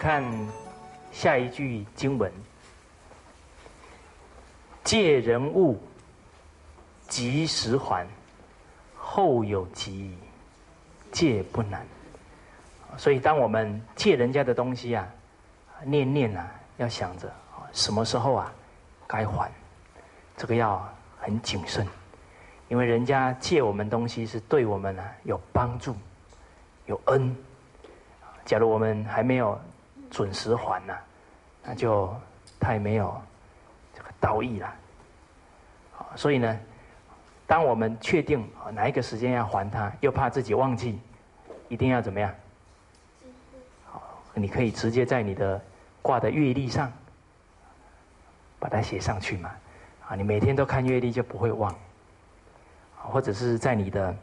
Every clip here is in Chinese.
看下一句经文：借人物，及时还，后有急，借不难。所以，当我们借人家的东西啊，念念啊，要想着什么时候啊该还，这个要很谨慎，因为人家借我们东西是对我们呢有帮助、有恩。假如我们还没有准时还呢，那就太没有这个道义了。所以呢，当我们确定哪一个时间要还他，又怕自己忘记，一定要怎么样？你可以直接在你的挂的月历上把它写上去嘛，啊，你每天都看月历就不会忘，或者是在你的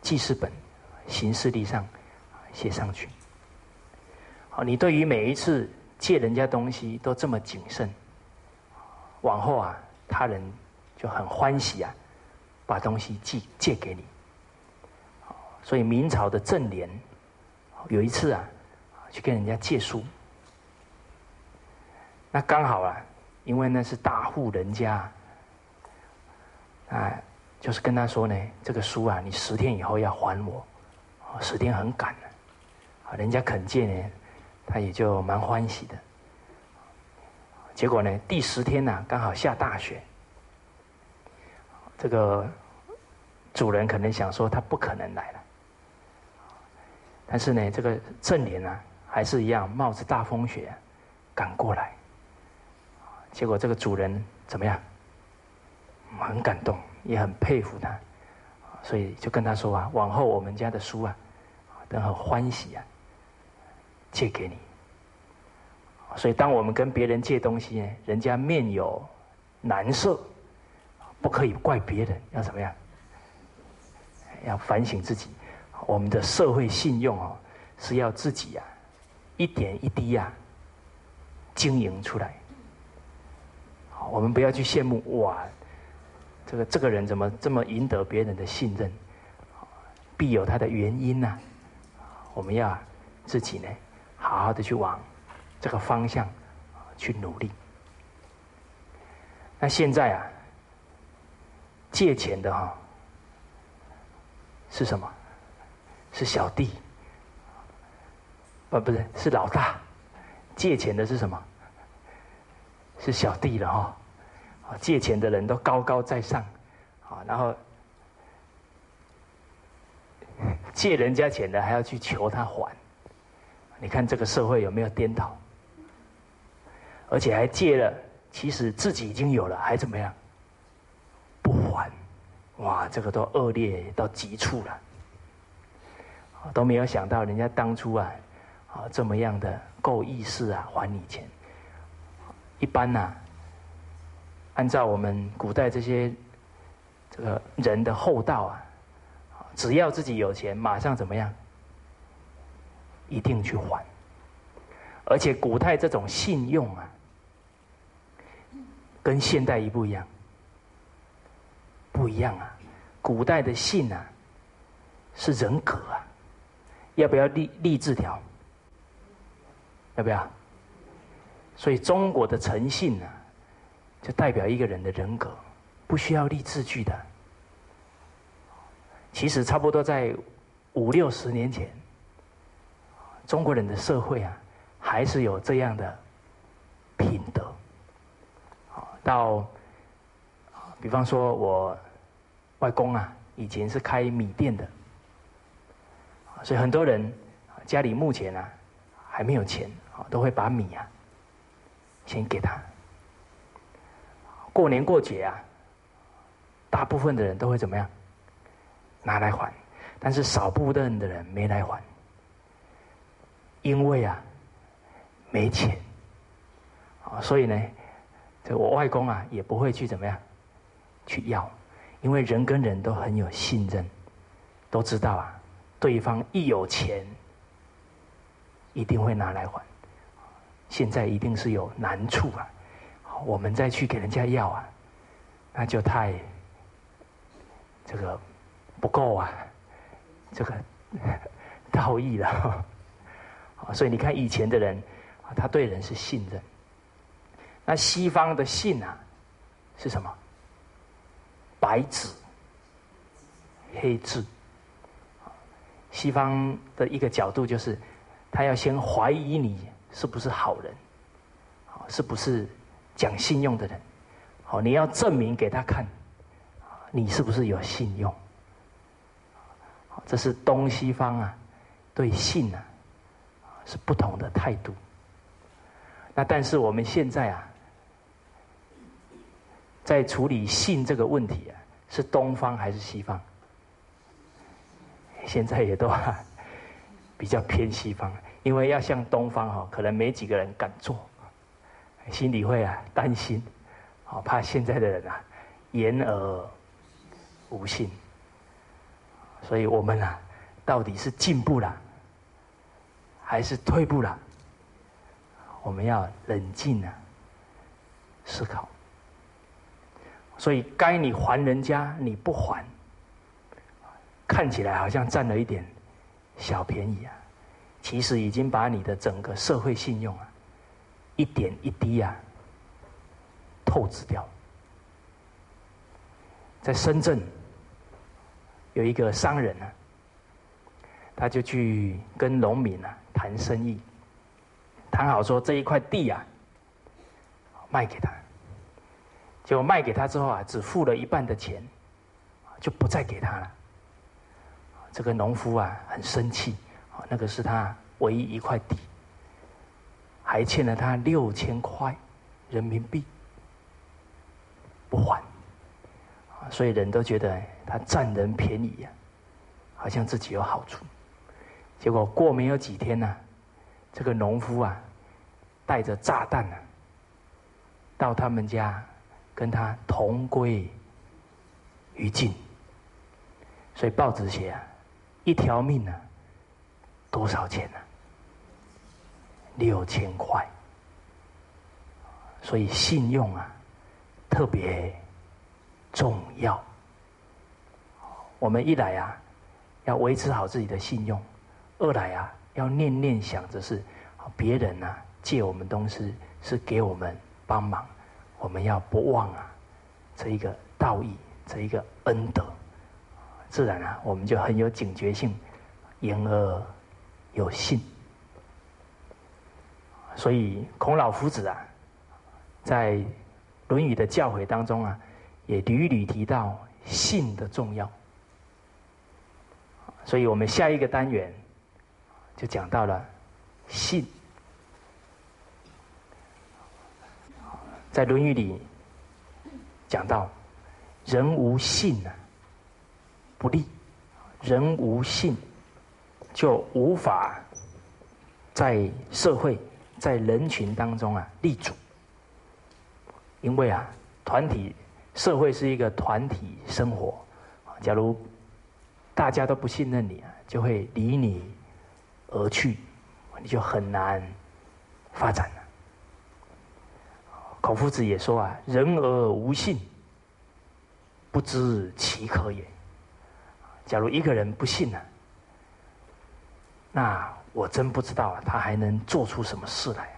记事本、行事历上写上去。好，你对于每一次借人家东西都这么谨慎，往后啊，他人就很欢喜啊，把东西借借给你。所以明朝的正廉有一次啊。去跟人家借书，那刚好啊，因为那是大户人家，啊，就是跟他说呢，这个书啊，你十天以后要还我，十天很赶的，啊，人家肯借呢，他也就蛮欢喜的。结果呢，第十天呢，刚好下大雪，这个主人可能想说他不可能来了，但是呢，这个正廉啊。还是一样，冒着大风雪赶过来，结果这个主人怎么样？很感动，也很佩服他，所以就跟他说啊：“往后我们家的书啊，都很欢喜啊，借给你。”所以，当我们跟别人借东西，人家面有难色，不可以怪别人，要怎么样？要反省自己，我们的社会信用哦，是要自己呀。一点一滴呀，经营出来。我们不要去羡慕哇，这个这个人怎么这么赢得别人的信任？必有他的原因呐。我们要自己呢，好好的去往这个方向去努力。那现在啊，借钱的哈是什么？是小弟。啊，不是，是老大，借钱的是什么？是小弟了哈。啊，借钱的人都高高在上，啊，然后 借人家钱的还要去求他还。你看这个社会有没有颠倒？而且还借了，其实自己已经有了，还怎么样？不还，哇，这个都恶劣到极处了。都没有想到人家当初啊。啊，这么样的够意思啊，还你钱。一般呐，按照我们古代这些这个人的厚道啊，只要自己有钱，马上怎么样，一定去还。而且古代这种信用啊，跟现代一不一样？不一样啊！古代的信啊，是人格啊，要不要立立字条？要不要？所以中国的诚信呢，就代表一个人的人格，不需要立字据的。其实差不多在五六十年前，中国人的社会啊，还是有这样的品德。到，比方说我外公啊，以前是开米店的，所以很多人家里目前啊还没有钱。啊都会把米啊，先给他。过年过节啊，大部分的人都会怎么样？拿来还，但是少部分的人没来还，因为啊，没钱。啊，所以呢，这我外公啊也不会去怎么样，去要，因为人跟人都很有信任，都知道啊，对方一有钱，一定会拿来还。现在一定是有难处啊，我们再去给人家要啊，那就太这个不够啊，这个 道义了。所以你看以前的人，他对人是信任。那西方的信啊，是什么？白纸黑字。西方的一个角度就是，他要先怀疑你是不是好人，是不是讲信用的人。好，你要证明给他看，你是不是有信用？这是东西方啊，对信啊是不同的态度。那但是我们现在啊，在处理信这个问题啊，是东方还是西方？现在也都 比较偏西方，因为要向东方哈，可能没几个人敢做，心里会啊担心，好怕现在的人啊言而无信，所以我们啊到底是进步了还是退步了？我们要冷静啊思考，所以该你还人家你不还。看起来好像占了一点小便宜啊，其实已经把你的整个社会信用啊，一点一滴啊透支掉。在深圳有一个商人呢，他就去跟农民啊谈生意，谈好说这一块地啊卖给他，结果卖给他之后啊，只付了一半的钱，就不再给他了。这个农夫啊，很生气，那个是他唯一一块地，还欠了他六千块人民币不还，所以人都觉得他占人便宜呀，好像自己有好处。结果过没有几天呢，这个农夫啊，带着炸弹呢，到他们家跟他同归于尽。所以报纸写啊。一条命呢？多少钱呢？六千块。所以信用啊，特别重要。我们一来啊，要维持好自己的信用；二来啊，要念念想着是别人呐借我们东西是给我们帮忙，我们要不忘啊这一个道义，这一个恩德。自然啊，我们就很有警觉性，言而有信。所以孔老夫子啊，在《论语》的教诲当中啊，也屡屡提到信的重要。所以我们下一个单元就讲到了信。在《论语》里讲到，人无信啊。不利，人无信，就无法在社会、在人群当中啊立足。因为啊，团体社会是一个团体生活，假如大家都不信任你啊，就会离你而去，你就很难发展了。孔夫子也说啊：“人而无信，不知其可也。”假如一个人不信呢，那我真不知道，他还能做出什么事来？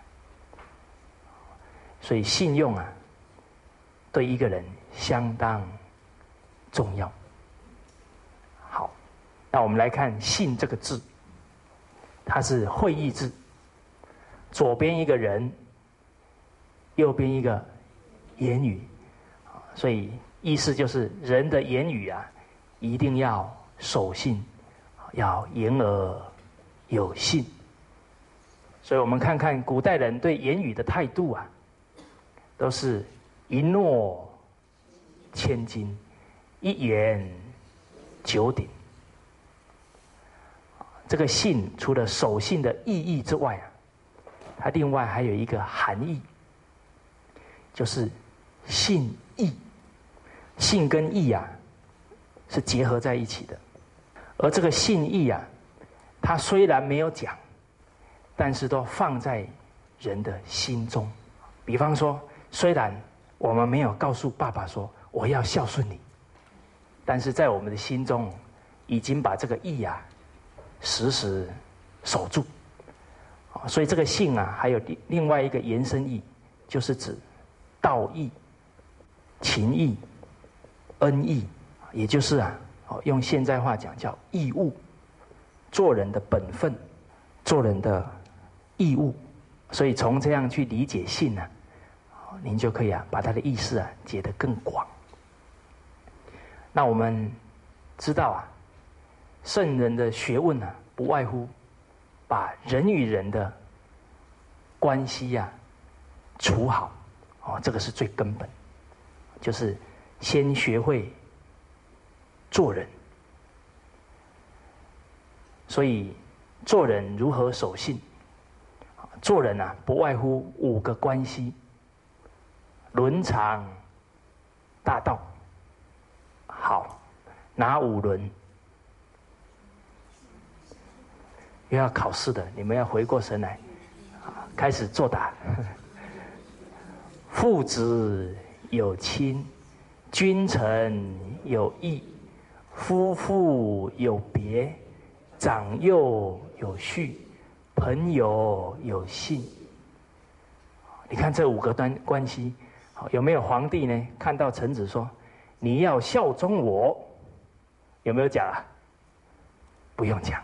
所以信用啊，对一个人相当重要。好，那我们来看“信”这个字，它是会意字，左边一个人，右边一个言语，所以意思就是人的言语啊。一定要守信，要言而有信。所以我们看看古代人对言语的态度啊，都是一诺千金，一言九鼎。这个信除了守信的意义之外啊，它另外还有一个含义，就是信义。信跟义啊。是结合在一起的，而这个信义啊，它虽然没有讲，但是都放在人的心中。比方说，虽然我们没有告诉爸爸说我要孝顺你，但是在我们的心中，已经把这个义啊，时时守住。所以这个性啊，还有另另外一个延伸义，就是指道义、情义、恩义，也就是啊，用现在话讲叫义务，做人的本分，做人的义务。所以从这样去理解性呢，您就可以啊，把它的意思啊解得更广。那我们知道啊，圣人的学问呢，不外乎。把人与人的关系呀处好，哦，这个是最根本，就是先学会做人。所以做人如何守信？做人啊，不外乎五个关系：伦常大道。好，哪五伦？又要考试的，你们要回过神来，开始作答。父子有亲，君臣有义，夫妇有别，长幼有序，朋友有信。你看这五个端关系，有没有皇帝呢？看到臣子说：“你要效忠我。”有没有讲啊？不用讲。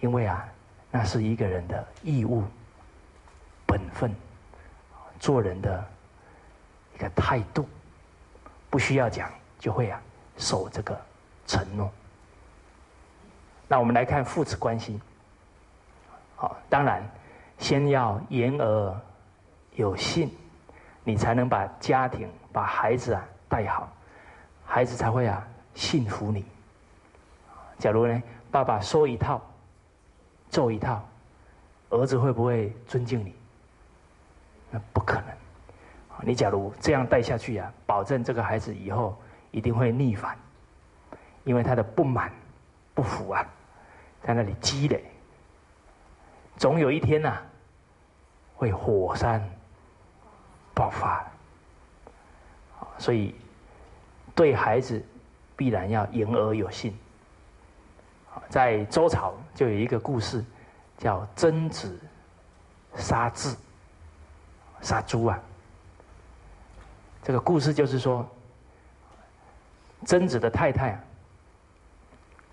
因为啊，那是一个人的义务、本分，做人的一个态度，不需要讲就会啊守这个承诺。那我们来看父子关系，好，当然先要言而有信，你才能把家庭、把孩子啊带好，孩子才会啊信服你。假如呢，爸爸说一套。做一套，儿子会不会尊敬你？那不可能。你假如这样带下去呀，保证这个孩子以后一定会逆反，因为他的不满、不服啊，在那里积累，总有一天呐，会火山爆发。所以对孩子必然要言而有信。在周朝就有一个故事，叫曾子杀彘，杀猪啊。这个故事就是说，曾子的太太啊，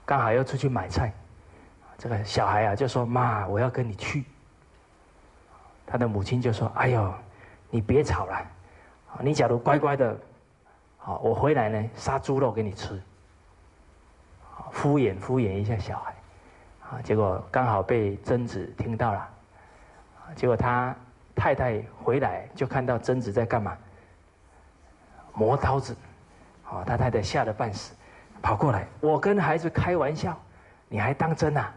刚好要出去买菜，这个小孩啊就说：“妈，我要跟你去。”他的母亲就说：“哎呦，你别吵了，你假如乖乖的，好，我回来呢，杀猪肉给你吃。”敷衍敷衍一下小孩，啊，结果刚好被贞子听到了，结果他太太回来就看到贞子在干嘛，磨刀子，啊，他太太吓得半死，跑过来，我跟孩子开玩笑，你还当真啊？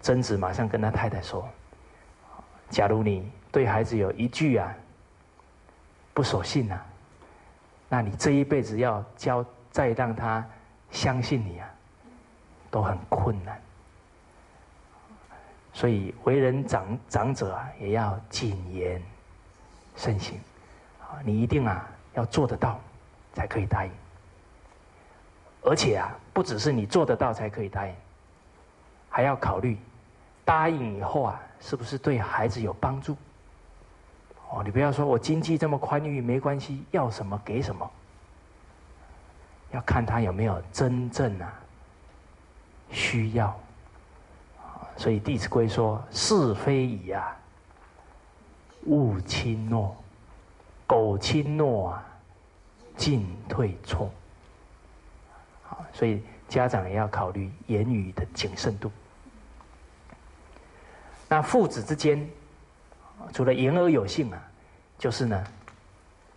贞子马上跟他太太说，假如你对孩子有一句啊不守信啊，那你这一辈子要教。再让他相信你啊，都很困难。所以为人长长者啊，也要谨言慎行啊，你一定啊要做得到，才可以答应。而且啊，不只是你做得到才可以答应，还要考虑答应以后啊，是不是对孩子有帮助？哦，你不要说我经济这么宽裕没关系，要什么给什么。要看他有没有真正啊需要，所以《弟子规》说：“是非已啊，勿轻诺；苟轻诺啊，进退错。”，所以家长也要考虑言语的谨慎度。那父子之间，除了言而有信啊，就是呢，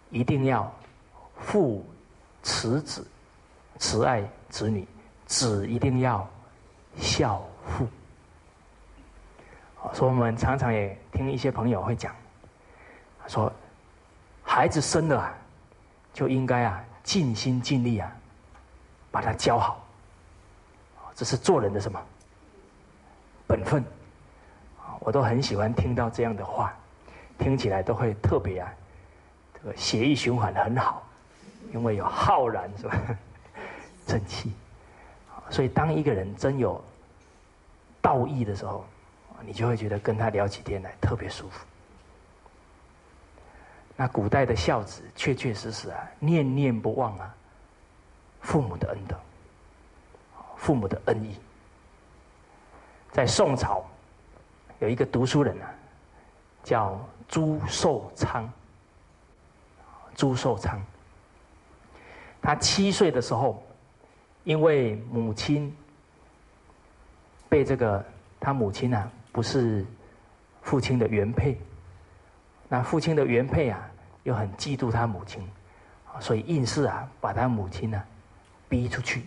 一定要父慈子。慈爱子女，子一定要孝父。所以我们常常也听一些朋友会讲，说孩子生了就应该啊尽心尽力啊把他教好，这是做人的什么本分我都很喜欢听到这样的话，听起来都会特别啊，这个血液循环很好。因为有浩然是吧？正气，所以当一个人真有道义的时候，你就会觉得跟他聊起天来特别舒服。那古代的孝子确确实实啊，念念不忘啊父母的恩德，父母的恩义。在宋朝有一个读书人啊，叫朱寿昌。朱寿昌，他七岁的时候，因为母亲被这个他母亲啊不是父亲的原配，那父亲的原配啊又很嫉妒他母亲，所以硬是啊把他母亲呢逼出去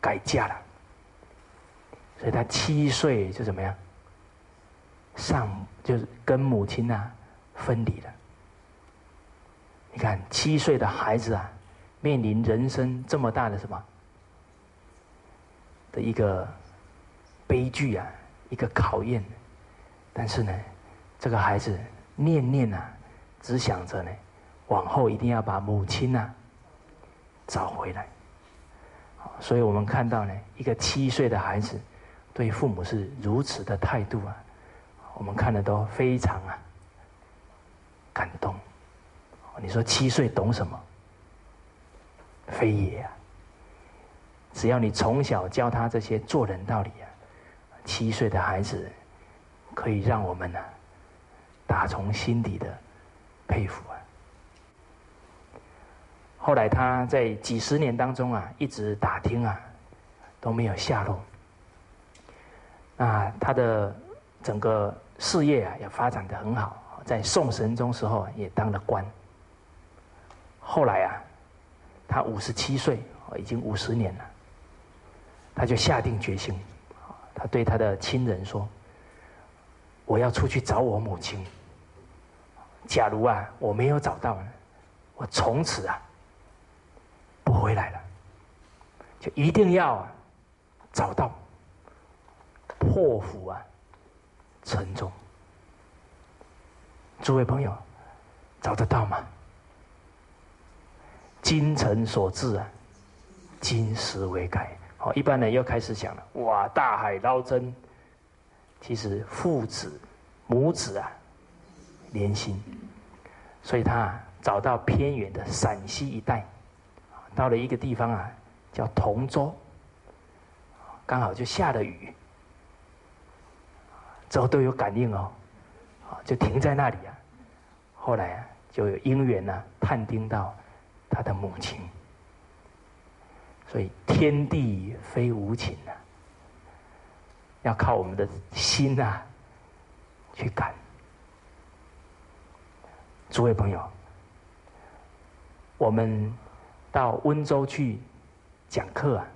改嫁了，所以他七岁就怎么样，上就是跟母亲啊分离了。你看，七岁的孩子啊，面临人生这么大的什么的一个悲剧啊，一个考验。但是呢，这个孩子念念啊，只想着呢，往后一定要把母亲呐找回来。所以我们看到呢，一个七岁的孩子对父母是如此的态度啊，我们看的都非常啊感动。你说七岁懂什么？非也啊！只要你从小教他这些做人道理啊，七岁的孩子可以让我们呢打从心底的佩服啊。后来他在几十年当中啊，一直打听啊，都没有下落。那他的整个事业啊，也发展的很好，在宋神宗时候也当了官。后来啊，他五十七岁，已经五十年了，他就下定决心，他对他的亲人说：“我要出去找我母亲。假如啊我没有找到，我从此啊不回来了，就一定要找到，破釜啊沉舟。诸位朋友，找得到吗？”精诚所至啊，金石为开。好，一般人又开始想了：哇，大海捞针。其实父子母子啊，连心。所以他啊找到偏远的陕西一带，到了一个地方啊，叫同州。刚好就下了雨，之后都有感应哦，就停在那里啊。后来啊，就有因缘呢，探听到。他的母亲，所以天地非无情啊，要靠我们的心啊去感。诸位朋友，我们到温州去讲课啊，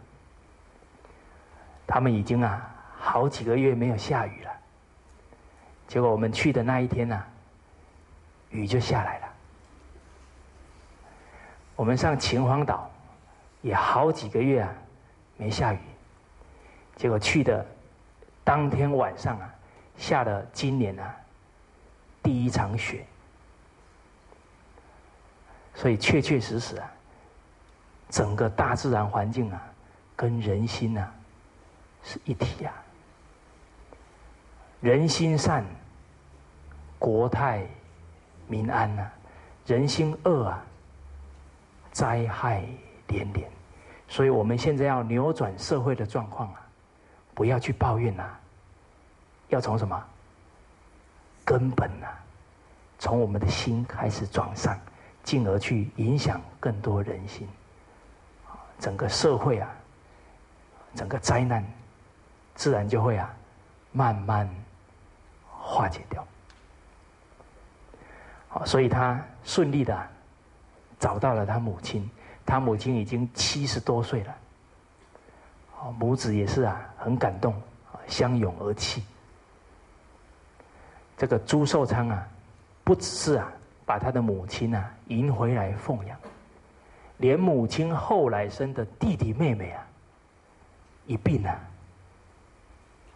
他们已经啊好几个月没有下雨了，结果我们去的那一天呢，雨就下来了。我们上秦皇岛，也好几个月啊，没下雨。结果去的当天晚上啊，下了今年啊第一场雪。所以确确实实啊，整个大自然环境啊，跟人心呐是一体呀。人心善，国泰民安呐；人心恶啊。灾害连连，所以我们现在要扭转社会的状况啊，不要去抱怨呐，要从什么？根本呐，从我们的心开始转善，进而去影响更多人心，整个社会啊，整个灾难自然就会啊慢慢化解掉。好，所以他顺利的。找到了他母亲，他母亲已经七十多岁了。母子也是啊，很感动，相拥而泣。这个朱寿昌啊，不只是啊，把他的母亲啊迎回来奉养，连母亲后来生的弟弟妹妹啊，一并啊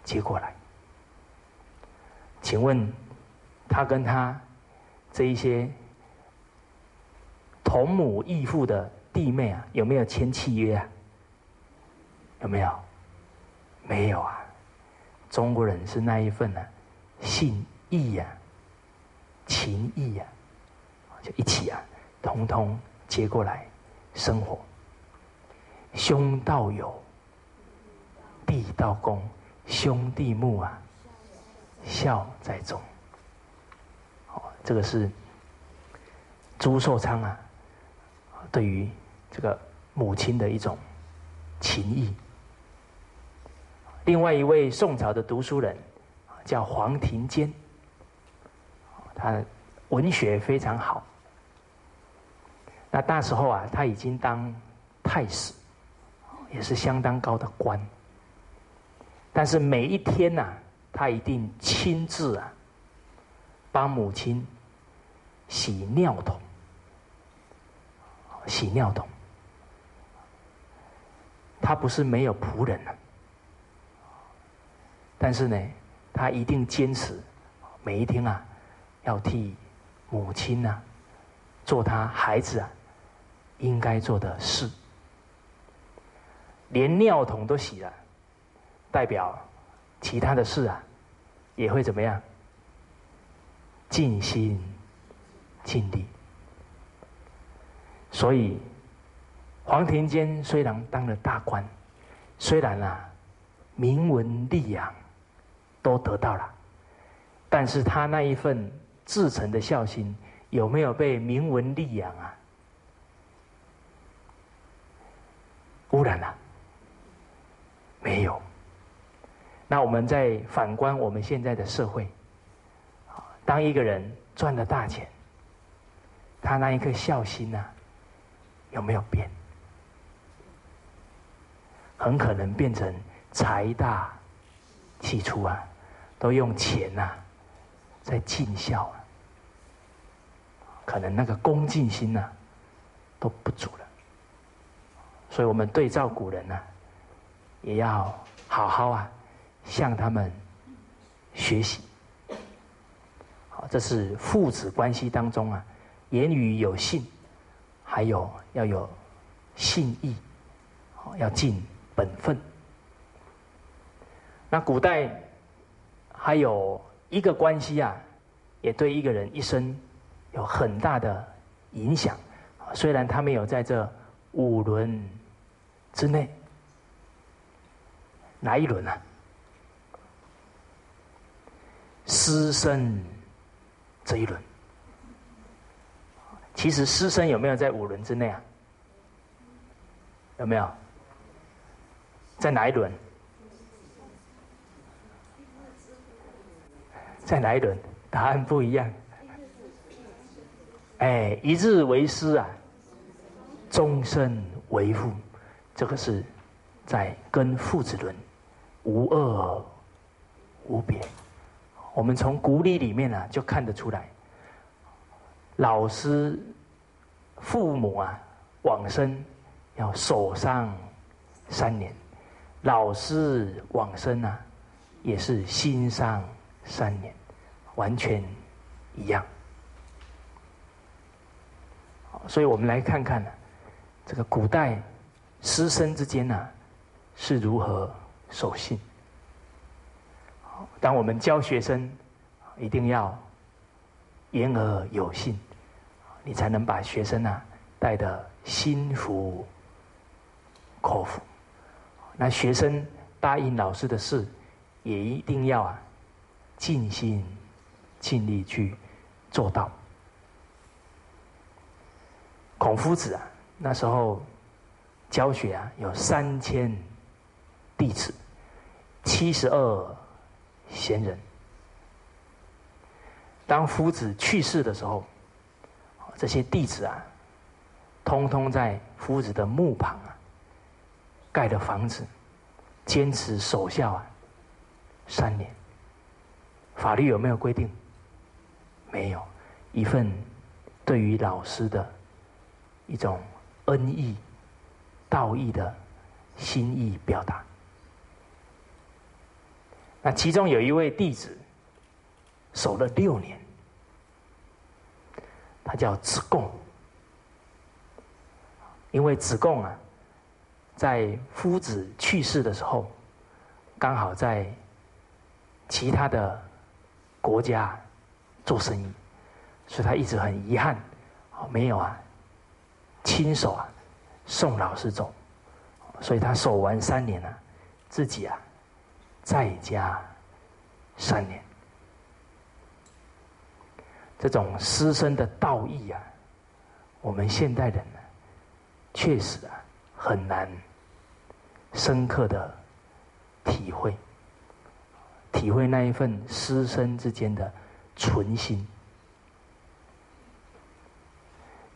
接过来。请问，他跟他这一些。同母异父的弟妹啊，有没有签契约啊？有没有？没有啊。中国人是那一份呢，信义呀、情义呀，就一起啊，通通接过来生活。兄道友，弟道恭，兄弟睦啊，孝在中。哦，这个是朱寿昌啊，对于这个母亲的一种情谊。另外一位宋朝的读书人叫黄庭坚，他文学非常好。那那时候啊，他已经当太史。也是相当高的官，但是每一天呐，他一定亲自啊，帮母亲洗尿桶，洗尿桶。他不是没有仆人啊，但是呢，他一定坚持每一天啊，要替母亲啊做他孩子啊应该做的事。连尿桶都洗了，代表其他的事啊，也会怎么样？尽心尽力。所以黄庭坚虽然当了大官，虽然啊名闻利养都得到了，但是他那一份至诚的孝心有没有被名闻利养啊污染了？没有。那我们再反观我们现在的社会，当一个人赚了大钱，他那一颗孝心呢，有没有变？很可能变成财大气粗啊，都用钱呐在尽孝啊，可能那个恭敬心呐都不足了。所以我们对照古人呢。也要好好啊，向他们学习。好，这是父子关系当中啊，言语有信，还有要有信义，好要敬本分。那古代还有一个关系啊，也对一个人一生有很大的影响。虽然他没有在这五轮之内。哪一轮啊？师生这一轮，其实师生有没有在五轮之内啊？有没有？在哪一轮？在哪一轮？答案不一样。哎，一日为师啊，终身为父，这个是在跟父子轮。无二无别，我们从古礼里面呢就看得出来，老师父母啊往生要守上三年，老师往生啊也是心上三年，完全一样。所以我们来看看，这个古代师生之间呢是如何。守信。当我们教学生，一定要言而有信，你才能把学生啊带得心服口服。那学生答应老师的事，也一定要啊尽心尽力去做到。孔夫子啊，那时候教学啊有三千弟子。七十二贤人，当夫子去世的时候，这些弟子啊，通通在夫子的墓旁啊，盖的房子，坚持守孝啊，三年。法律有没有规定？没有，一份对于老师的一种恩义、道义的心意表达。那其中有一位弟子守了六年，他叫子贡。因为子贡啊，在夫子去世的时候，刚好在其他的国家做生意，所以他一直很遗憾，没有啊，亲手啊送老师走，所以他守完三年了，自己啊在家三年。这种师生的道义啊，我们现代人呢，确实啊很难深刻的体会，体会那一份师生之间的纯心。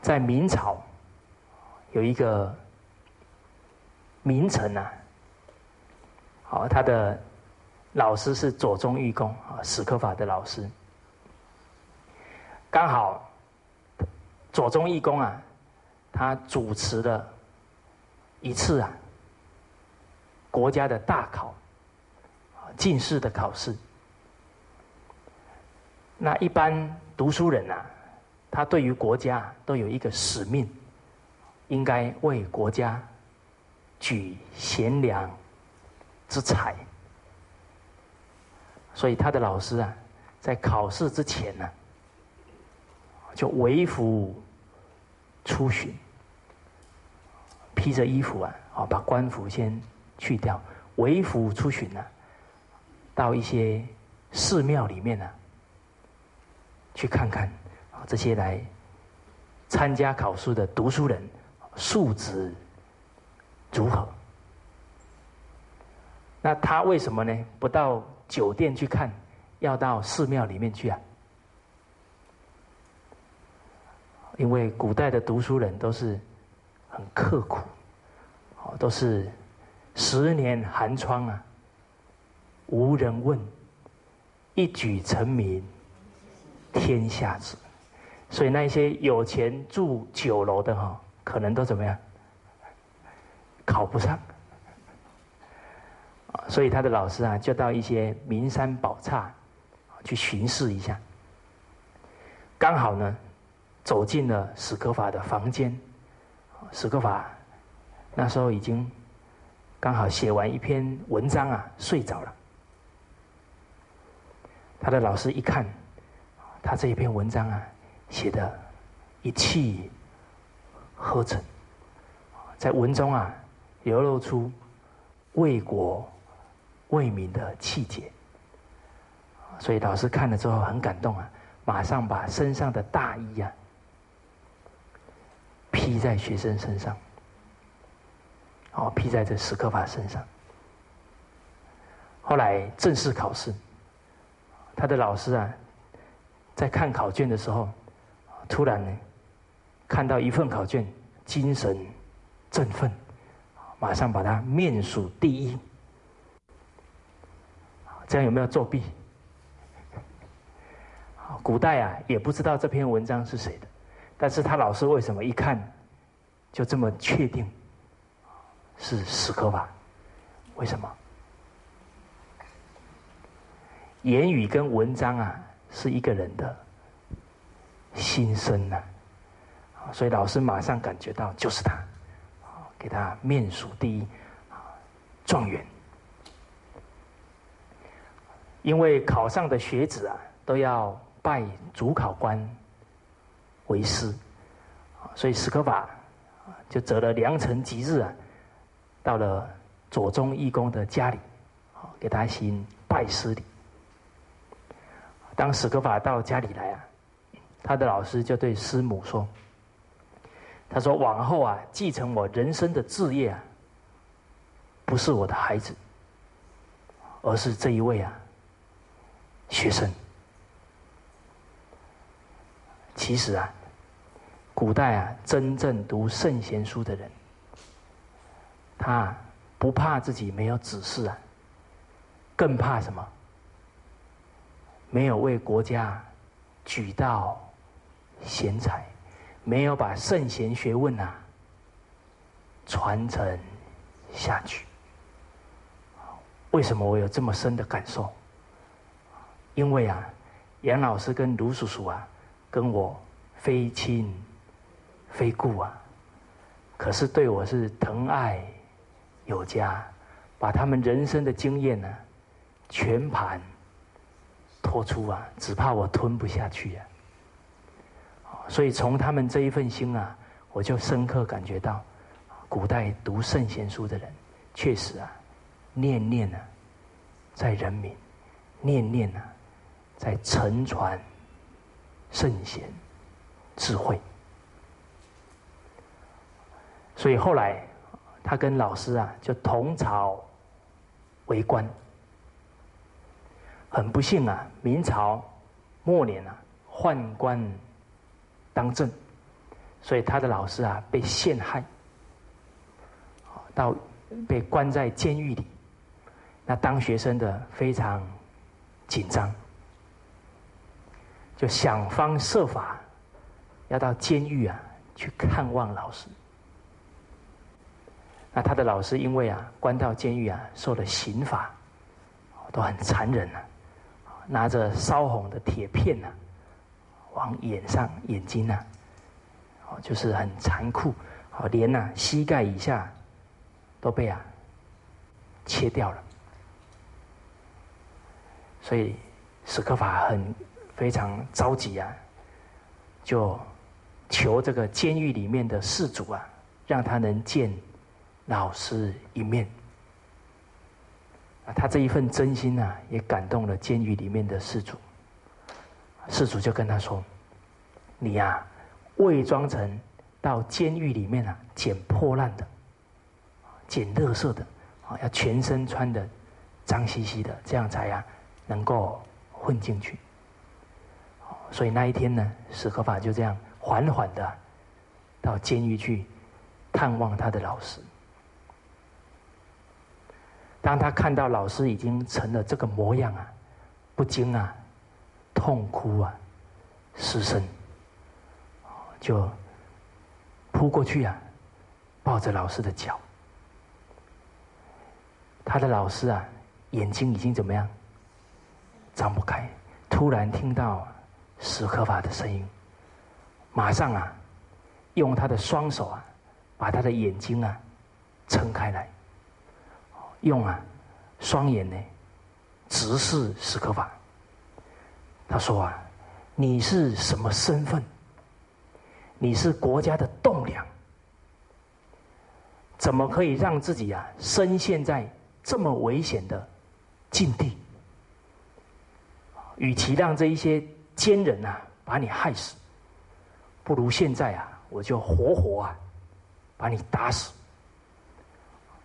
在明朝有一个名臣啊，好，他的老师是左宗玉公啊，史可法的老师。刚好，左宗义公啊，他主持了一次啊国家的大考，进士的考试。那一般读书人啊，他对于国家都有一个使命，应该为国家举贤良之才。所以他的老师啊，在考试之前呢。就为服出巡，披着衣服啊，啊，把官服先去掉，为服出巡呢，到一些寺庙里面呢，去看看啊，这些来参加考试的读书人素质如何？那他为什么呢？不到酒店去看，要到寺庙里面去啊？因为古代的读书人都是很刻苦，哦，都是十年寒窗啊，无人问，一举成名天下知。所以那些有钱住酒楼的哈，可能都怎么样？考不上。所以他的老师啊，就到一些名山宝刹去巡视一下。刚好呢。走进了史可法的房间，史可法那时候已经刚好写完一篇文章啊，睡着了。他的老师一看，他这一篇文章啊，写的一气呵成，在文中啊流露出为国为民的气节，所以老师看了之后很感动啊，马上把身上的大衣啊。披在学生身上，哦，披在这史可法身上。后来正式考试，他的老师啊，在看考卷的时候，突然呢，看到一份考卷，精神振奋，马上把他面数第一。这样有没有作弊？古代啊，也不知道这篇文章是谁的，但是他老师为什么一看？就这么确定是史可法？为什么？言语跟文章啊，是一个人的心声呐，所以老师马上感觉到就是他，给他面数第一状元。因为考上的学子啊，都要拜主考官为师，所以史可法。就择了良辰吉日啊，到了左宗义公的家里，给他行拜师礼。当史可法到家里来啊，他的老师就对师母说：“他说往后啊，继承我人生的志业啊，不是我的孩子，而是这一位啊学生。其实啊。”古代啊，真正读圣贤书的人，他不怕自己没有子嗣啊，更怕什么？没有为国家举到贤才，没有把圣贤学问啊传承下去。为什么我有这么深的感受？因为啊，杨老师跟卢叔叔啊，跟我非亲。非故啊，可是对我是疼爱有加，把他们人生的经验呢，全盘托出啊，只怕我吞不下去啊。所以从他们这一份心啊，我就深刻感觉到，古代读圣贤书的人，确实啊，念念啊，在人民，念念啊，在沉船圣贤智慧。所以后来，他跟老师啊，就同朝为官。很不幸啊，明朝末年啊，宦官当政，所以他的老师啊被陷害，到被关在监狱里。那当学生的非常紧张，就想方设法要到监狱啊去看望老师。那他的老师因为啊关到监狱啊受了刑罚，都很残忍啊，拿着烧红的铁片呐，往眼上眼睛呐，哦就是很残酷，哦连呐膝盖以下都被啊切掉了，所以史可法很非常着急啊，就求这个监狱里面的事主啊，让他能见。老师一面，啊，他这一份真心啊，也感动了监狱里面的事主。事主就跟他说：“你呀，伪装成到监狱里面啊，捡破烂的，捡垃圾的，啊，要全身穿的脏兮兮的，这样才呀能够混进去。”所以那一天呢，史可法就这样缓缓的到监狱去探望他的老师。当他看到老师已经成了这个模样啊，不禁啊，痛哭啊，失声，就扑过去啊，抱着老师的脚。他的老师啊，眼睛已经怎么样？张不开。突然听到史可法的声音，马上啊，用他的双手啊，把他的眼睛啊，撑开来。用啊，双眼呢，直视史可法。他说啊，你是什么身份？你是国家的栋梁，怎么可以让自己啊深陷在这么危险的境地？与其让这一些奸人啊把你害死，不如现在啊，我就活活啊把你打死。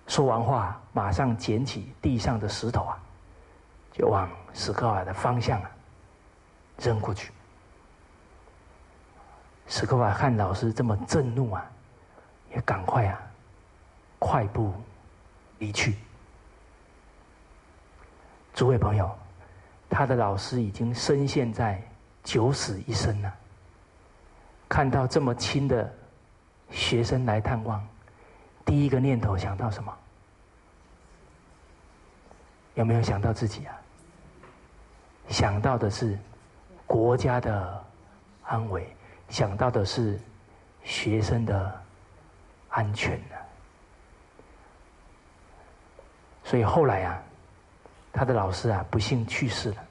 说完话，马上捡起地上的石头啊，就往史可法的方向啊扔过去。史可法看老师这么震怒啊，也赶快啊快步离去。诸位朋友，他的老师已经深陷在九死一生了。看到这么亲的学生来探望，第一个念头想到什么？有没有想到自己啊？想到的是国家的安危，想到的是学生的安全呢？所以后来啊，他的老师啊不幸去世了。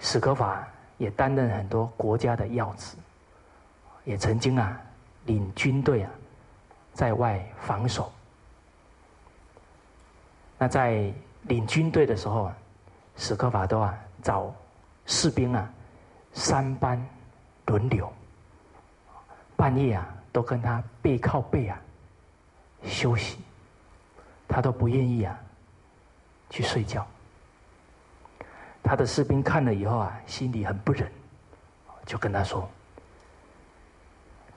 史可法也担任很多国家的要职，也曾经啊领军队啊在外防守。那在领军队的时候啊，史可法都啊找士兵啊三班轮流，半夜啊都跟他背靠背啊休息，他都不愿意啊去睡觉。他的士兵看了以后啊，心里很不忍，就跟他说：“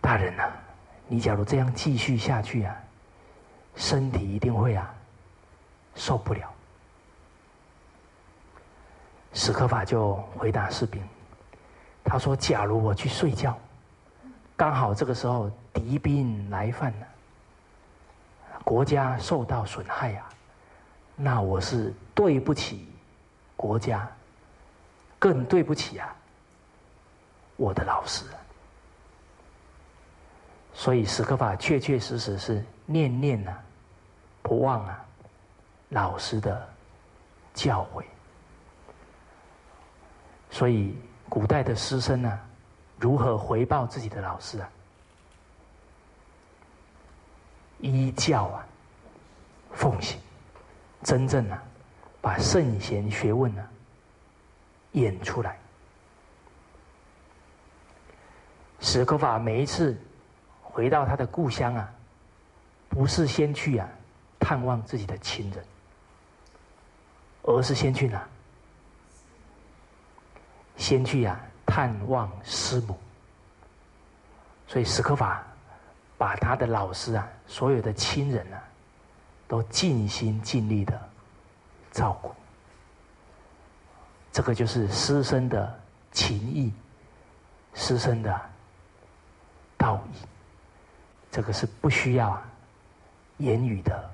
大人呐，你假如这样继续下去啊，身体一定会啊。”受不了，史可法就回答士兵：“他说，假如我去睡觉，刚好这个时候敌兵来犯了，国家受到损害呀，那我是对不起国家，更对不起啊我的老师。所以史可法确确实实是念念啊，不忘啊老师的教诲。所以古代的师生呢，如何回报自己的老师啊？依教啊，奉行，真正啊，把圣贤学问呢演出来。史可法每一次回到他的故乡啊，不是先去啊探望自己的亲人，而是先去哪？先去啊探望师母。所以史可法把他的老师啊，所有的亲人啊，都尽心尽力的照顾。这个就是师生的情谊，师生的。道义，这个是不需要言语的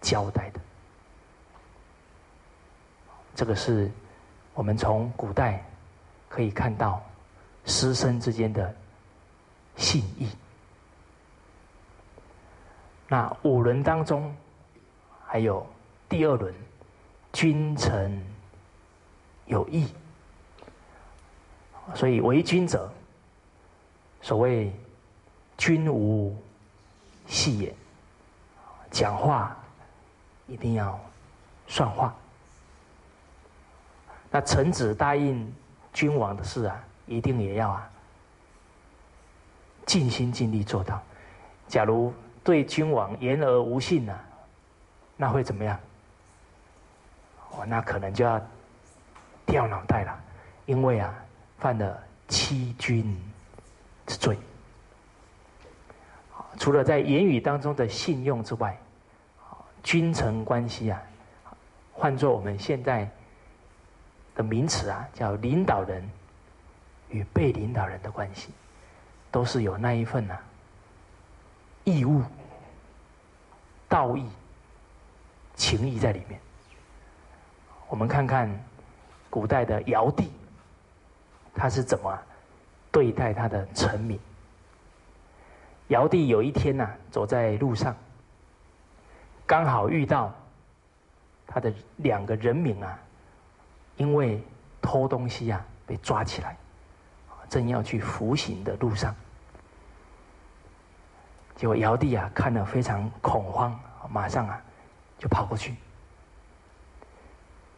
交代的。这个是我们从古代可以看到师生之间的信义。那五伦当中还有第二轮，君臣有义，所以为君者。所谓“君无戏言”，讲话一定要算话。那臣子答应君王的事啊，一定也要啊尽心尽力做到。假如对君王言而无信呢，那会怎么样？哦，那可能就要掉脑袋了，因为啊，犯了欺君。之罪，除了在言语当中的信用之外，君臣关系啊，换作我们现在的名词啊，叫领导人与被领导人的关系，都是有那一份呐义务、道义、情义在里面。我们看看古代的尧帝，他是怎么？对待他的臣民，尧帝有一天呐，走在路上，刚好遇到他的两个人民啊，因为偷东西啊被抓起来，正要去服刑的路上，结果尧帝啊看了非常恐慌，马上啊就跑过去，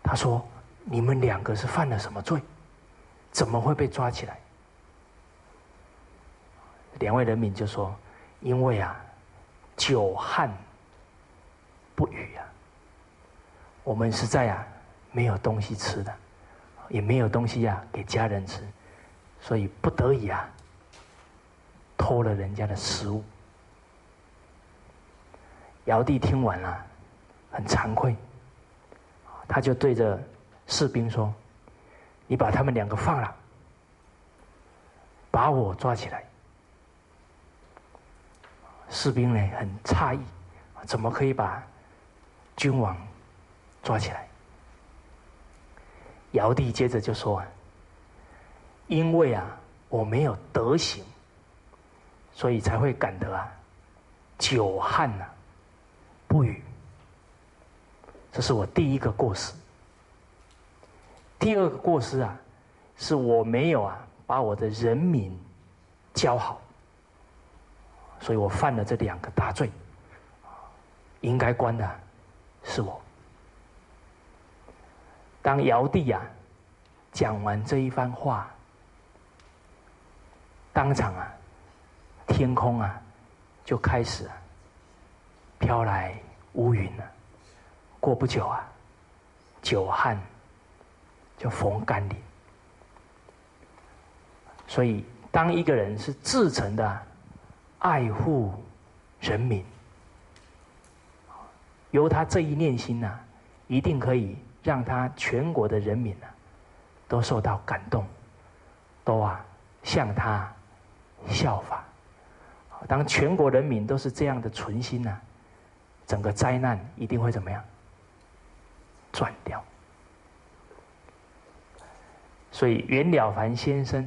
他说：“你们两个是犯了什么罪？怎么会被抓起来？”两位人民就说：“因为啊，久旱不雨啊，我们实在啊没有东西吃的，也没有东西呀给家人吃，所以不得已啊偷了人家的食物。”尧帝听完了，很惭愧，他就对着士兵说：“你把他们两个放了，把我抓起来。”士兵呢很诧异，怎么可以把君王抓起来？尧帝接着就说：“因为啊，我没有德行，所以才会感得啊久旱呐不雨。这是我第一个过失。第二个过失啊，是我没有啊把我的人民教好。”所以我犯了这两个大罪，应该关的是我。当尧帝啊讲完这一番话，当场啊天空啊就开始啊飘来乌云了。过不久啊，久旱就逢甘霖。所以，当一个人是至诚的。爱护人民，由他这一念心呐，一定可以让他全国的人民呐，都受到感动，都啊向他效法。当全国人民都是这样的存心呐，整个灾难一定会怎么样？转掉。所以袁了凡先生，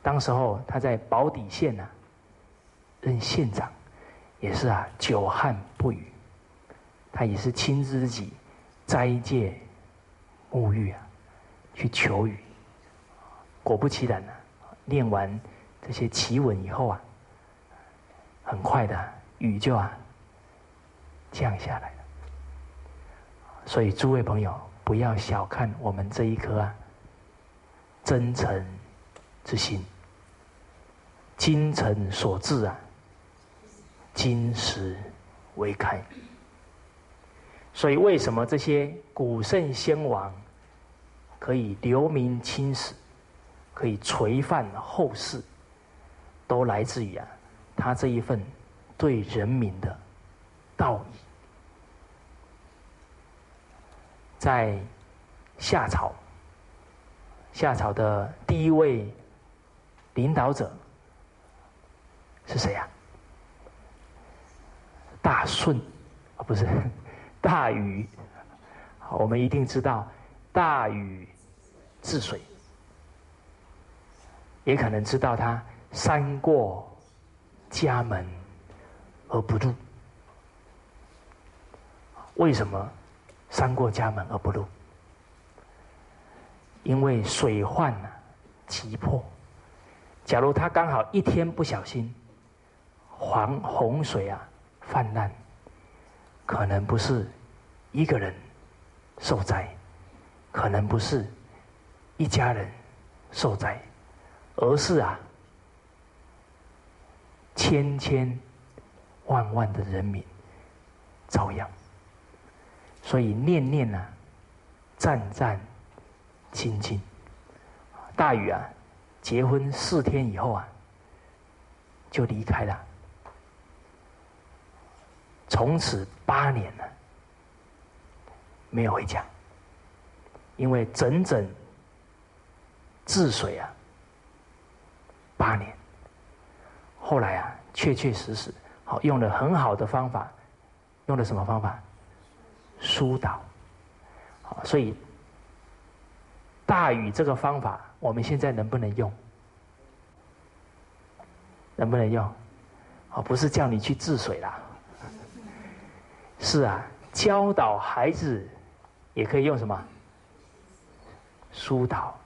当时候他在宝坻县呐。任县长，也是啊久旱不雨，他也是亲自己斋戒沐浴啊，去求雨。果不其然呢，练完这些祈文以后啊，很快的雨就啊降下来了。所以诸位朋友，不要小看我们这一颗啊真诚之心。精诚所至啊，金石为开。所以，为什么这些古圣先王可以留名青史，可以垂范后世，都来自于啊，他这一份对人民的道义。在夏朝，夏朝的第一位领导者。是谁呀？大舜啊，不是 大禹。我们一定知道大禹治水，也可能知道他三过家门而不入。为什么三过家门而不入？因为水患啊急迫。假如他刚好一天不小心。黄洪水啊，泛滥，可能不是一个人受灾，可能不是一家人受灾，而是啊，千千万万的人民遭殃。所以念念啊，战战亲亲。大禹啊，结婚四天以后啊，就离开了。从此八年了，没有回家，因为整整治水啊八年。后来啊，确确实实好用了很好的方法，用的什么方法？疏导。好，所以大禹这个方法，我们现在能不能用？能不能用？哦，不是叫你去治水啦。是啊，教导孩子也可以用什么？疏导、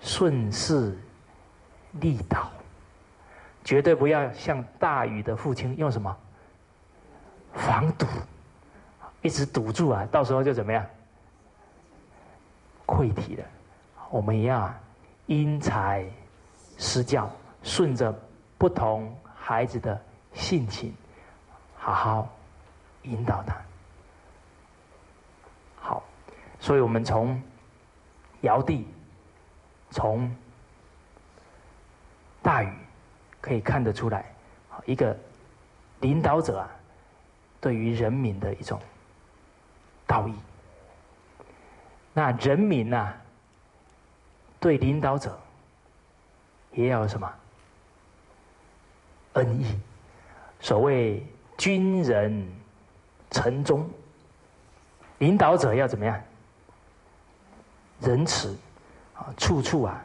顺势、利导，绝对不要像大禹的父亲用什么防堵，一直堵住啊，到时候就怎么样？溃体了。我们也要因材施教，顺着不同孩子的性情，好好。引导他，好，所以我们从尧帝，从大禹可以看得出来，一个领导者啊，对于人民的一种道义。那人民呐，对领导者也要什么恩义？所谓君人。臣忠，领导者要怎么样？仁慈啊，处处啊，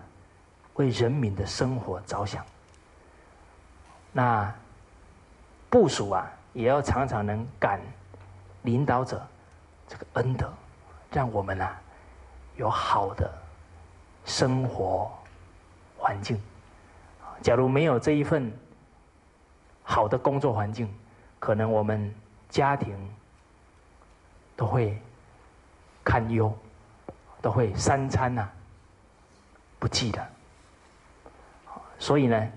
为人民的生活着想。那部署啊，也要常常能感领导者这个恩德，让我们啊有好的生活环境。假如没有这一份好的工作环境，可能我们家庭。都会堪忧，都会三餐呐不记的。所以呢，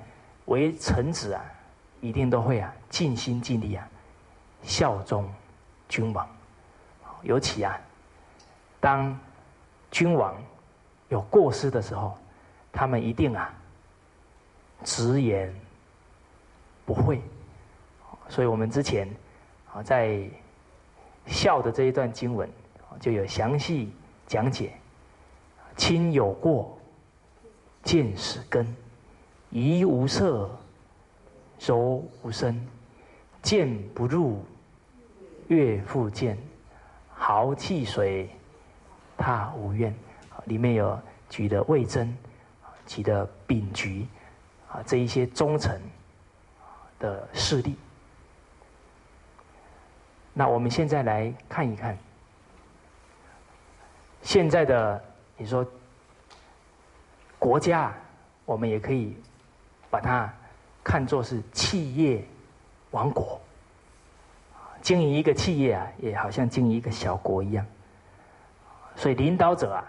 为臣子啊，一定都会啊尽心尽力啊效忠君王。尤其啊，当君王有过失的时候，他们一定啊直言不讳。所以我们之前啊在。孝的这一段经文，就有详细讲解：亲有过，见始根；怡无色，柔无声；见不入，悦复见；豪气水，踏无怨。里面有举的魏征，举的丙菊，啊，这一些忠臣的势力。那我们现在来看一看，现在的你说国家，我们也可以把它看作是企业王国。经营一个企业啊，也好像经营一个小国一样。所以领导者啊，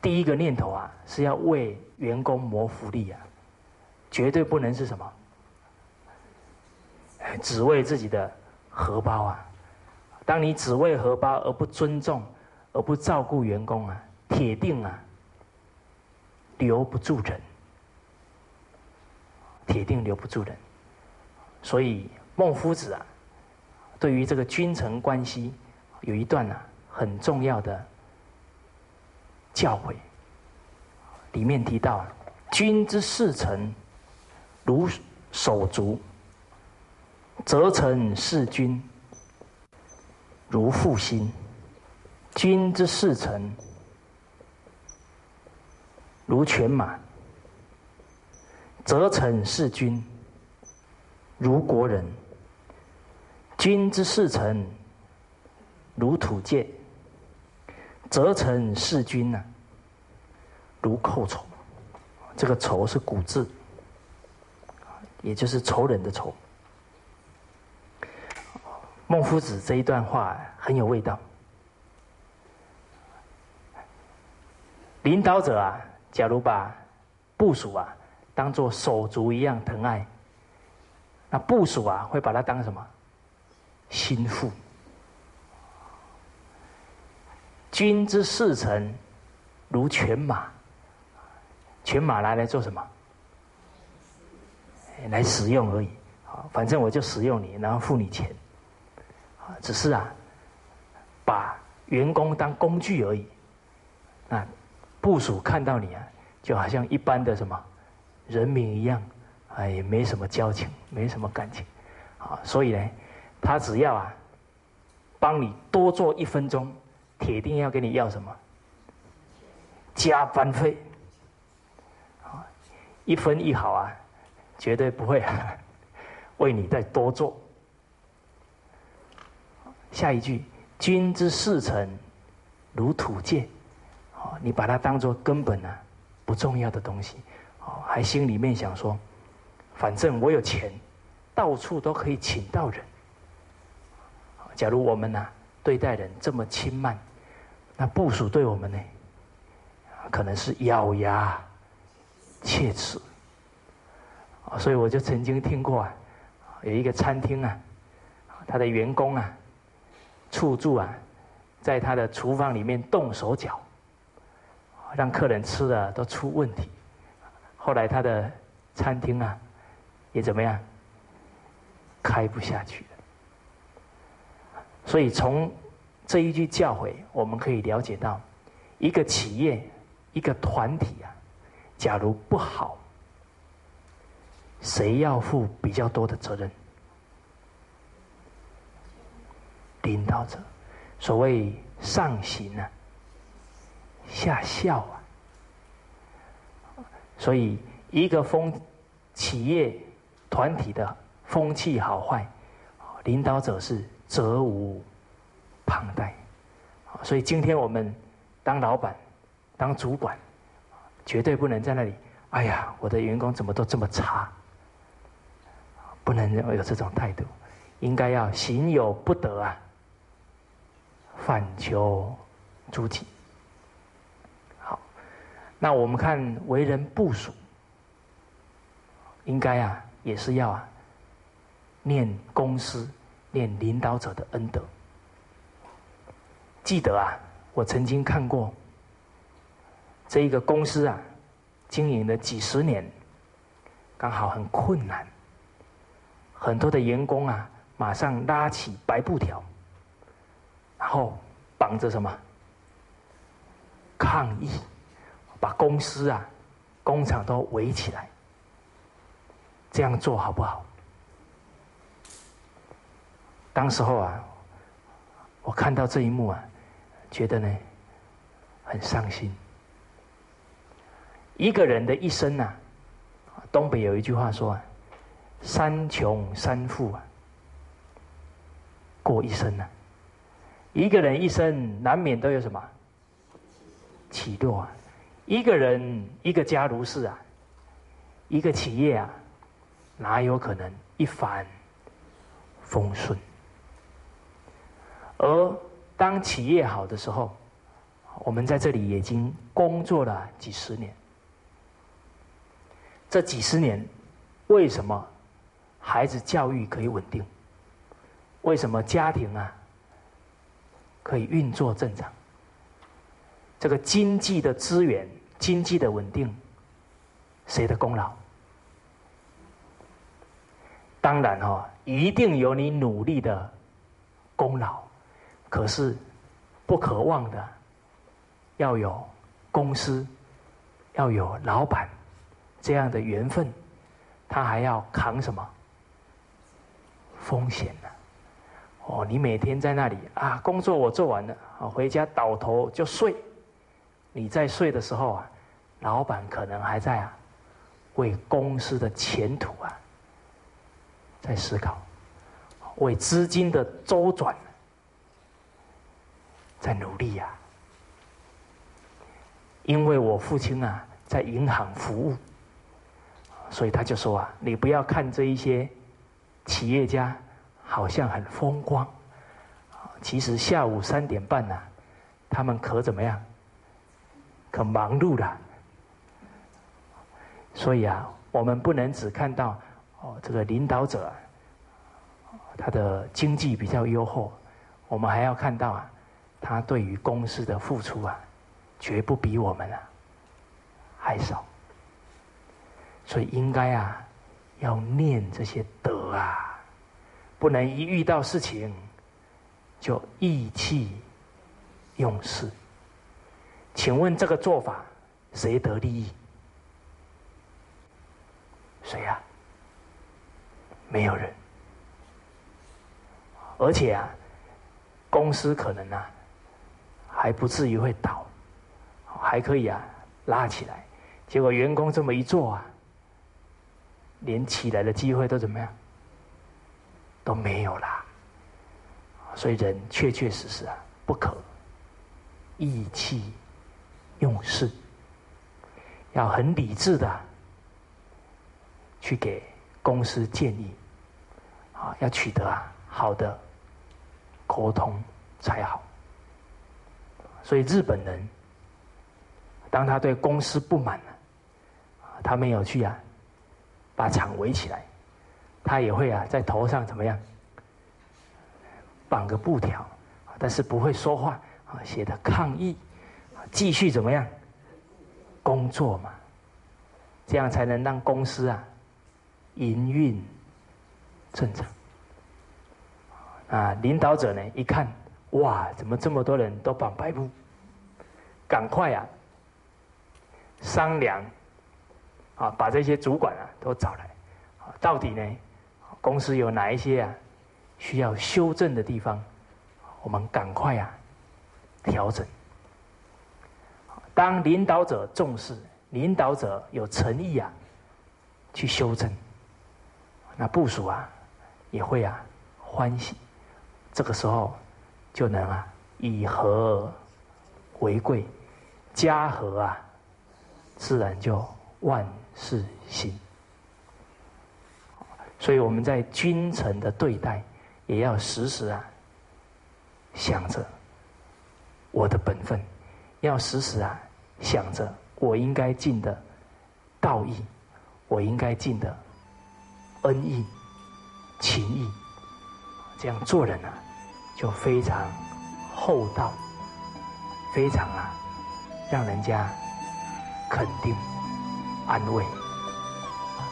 第一个念头啊，是要为员工谋福利啊，绝对不能是什么，只为自己的荷包啊。当你只为荷包而不尊重、而不照顾员工啊，铁定啊留不住人，铁定留不住人。所以。孟夫子啊，对于这个君臣关系有一段呢很重要的教诲，里面提到：君之视臣如手足，则臣事君如父心；君之视臣如犬马，则臣事君如国人。君之视臣如土芥，则臣视君呢如寇仇。这个仇是古字，也就是仇人的仇。孟夫子这一段话很有味道。领导者啊，假如把部属啊当做手足一样疼爱，那部属啊会把他当什么？心腹，君之视臣如犬马，犬马拿来做什么？来使用而已。啊，反正我就使用你，然后付你钱。啊，只是啊，把员工当工具而已。啊，部署看到你啊，就好像一般的什么人民一样，哎，也没什么交情，没什么感情。啊，所以呢。他只要啊，帮你多做一分钟，铁定要跟你要什么加班费，啊，一分一毫啊，绝对不会 为你再多做。下一句，君之视臣如土芥，啊，你把它当做根本啊不重要的东西，啊，还心里面想说，反正我有钱，到处都可以请到人。假如我们呢对待人这么轻慢，那部署对我们呢，可能是咬牙切齿。所以我就曾经听过啊，有一个餐厅啊，他的员工啊，处处啊，在他的厨房里面动手脚，让客人吃的都出问题。后来他的餐厅啊，也怎么样，开不下去。所以从这一句教诲，我们可以了解到，一个企业、一个团体啊，假如不好，谁要负比较多的责任？领导者，所谓上行啊，下效啊。所以一个风企业团体的风气好坏，领导者是。责无旁贷，所以今天我们当老板、当主管，绝对不能在那里。哎呀，我的员工怎么都这么差？不能有这种态度，应该要行有不得啊，反求诸己。好，那我们看为人部属，应该啊，也是要啊，念公司。念领导者的恩德。记得啊，我曾经看过这一个公司啊，经营了几十年，刚好很困难，很多的员工啊，马上拉起白布条，然后绑着什么抗议，把公司啊、工厂都围起来，这样做好不好？当时候啊，我看到这一幕啊，觉得呢很伤心。一个人的一生呐，东北有一句话说：“三穷三富啊，过一生呢。一个人一生难免都有什么起落啊？一个人一个家如是啊，一个企业啊，哪有可能一帆风顺？而当企业好的时候，我们在这里已经工作了几十年。这几十年，为什么孩子教育可以稳定？为什么家庭啊可以运作正常？这个经济的资源、经济的稳定，谁的功劳？当然哈，一定有你努力的功劳。可是，不渴望的，要有公司，要有老板。这样的缘分，他还要扛什么风险呢？哦，你每天在那里啊，工作我做完了，啊，回家倒头就睡。你在睡的时候啊，老板可能还在啊，为公司的前途啊，在思考，为资金的周转在努力呀。因为我父亲啊，在银行服务。所以他就说啊，你不要看这一些企业家好像很风光，其实下午三点半呢，他们可怎么样？可忙碌了。所以啊，我们不能只看到哦，这个领导者他的经济比较优厚，我们还要看到啊，他对于公司的付出啊，绝不比我们啊还少。所以应该啊，要念这些德啊，不能一遇到事情就意气用事。请问这个做法谁得利益？谁呀？没有人。而且啊，公司可能啊还不至于会倒，还可以啊拉起来。结果员工这么一做啊。连起来的机会都怎么样？都没有啦。所以人确确实实啊，不可意气用事，要很理智的去给公司建议，啊，要取得啊好的沟通才好。所以日本人，当他对公司不满了，他没有去啊。把厂围起来，他也会啊，在头上怎么样绑个布条，但是不会说话啊，写的抗议，继续怎么样工作嘛，这样才能让公司啊营运正常。啊，领导者呢一看，哇，怎么这么多人都绑白布？赶快啊商量。啊，把这些主管啊都找来，到底呢，公司有哪一些啊需要修正的地方，我们赶快啊调整。当领导者重视，领导者有诚意啊，去修正，那部署啊也会啊欢喜，这个时候就能啊以和为贵，家和啊自然就万。事兴，所以我们在君臣的对待，也要时时啊想着我的本分，要时时啊想着我应该尽的道义，我应该尽的恩义、情义，这样做人啊就非常厚道，非常啊让人家肯定。安慰。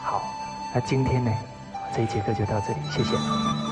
好，那今天呢，这一节课就到这里，谢谢。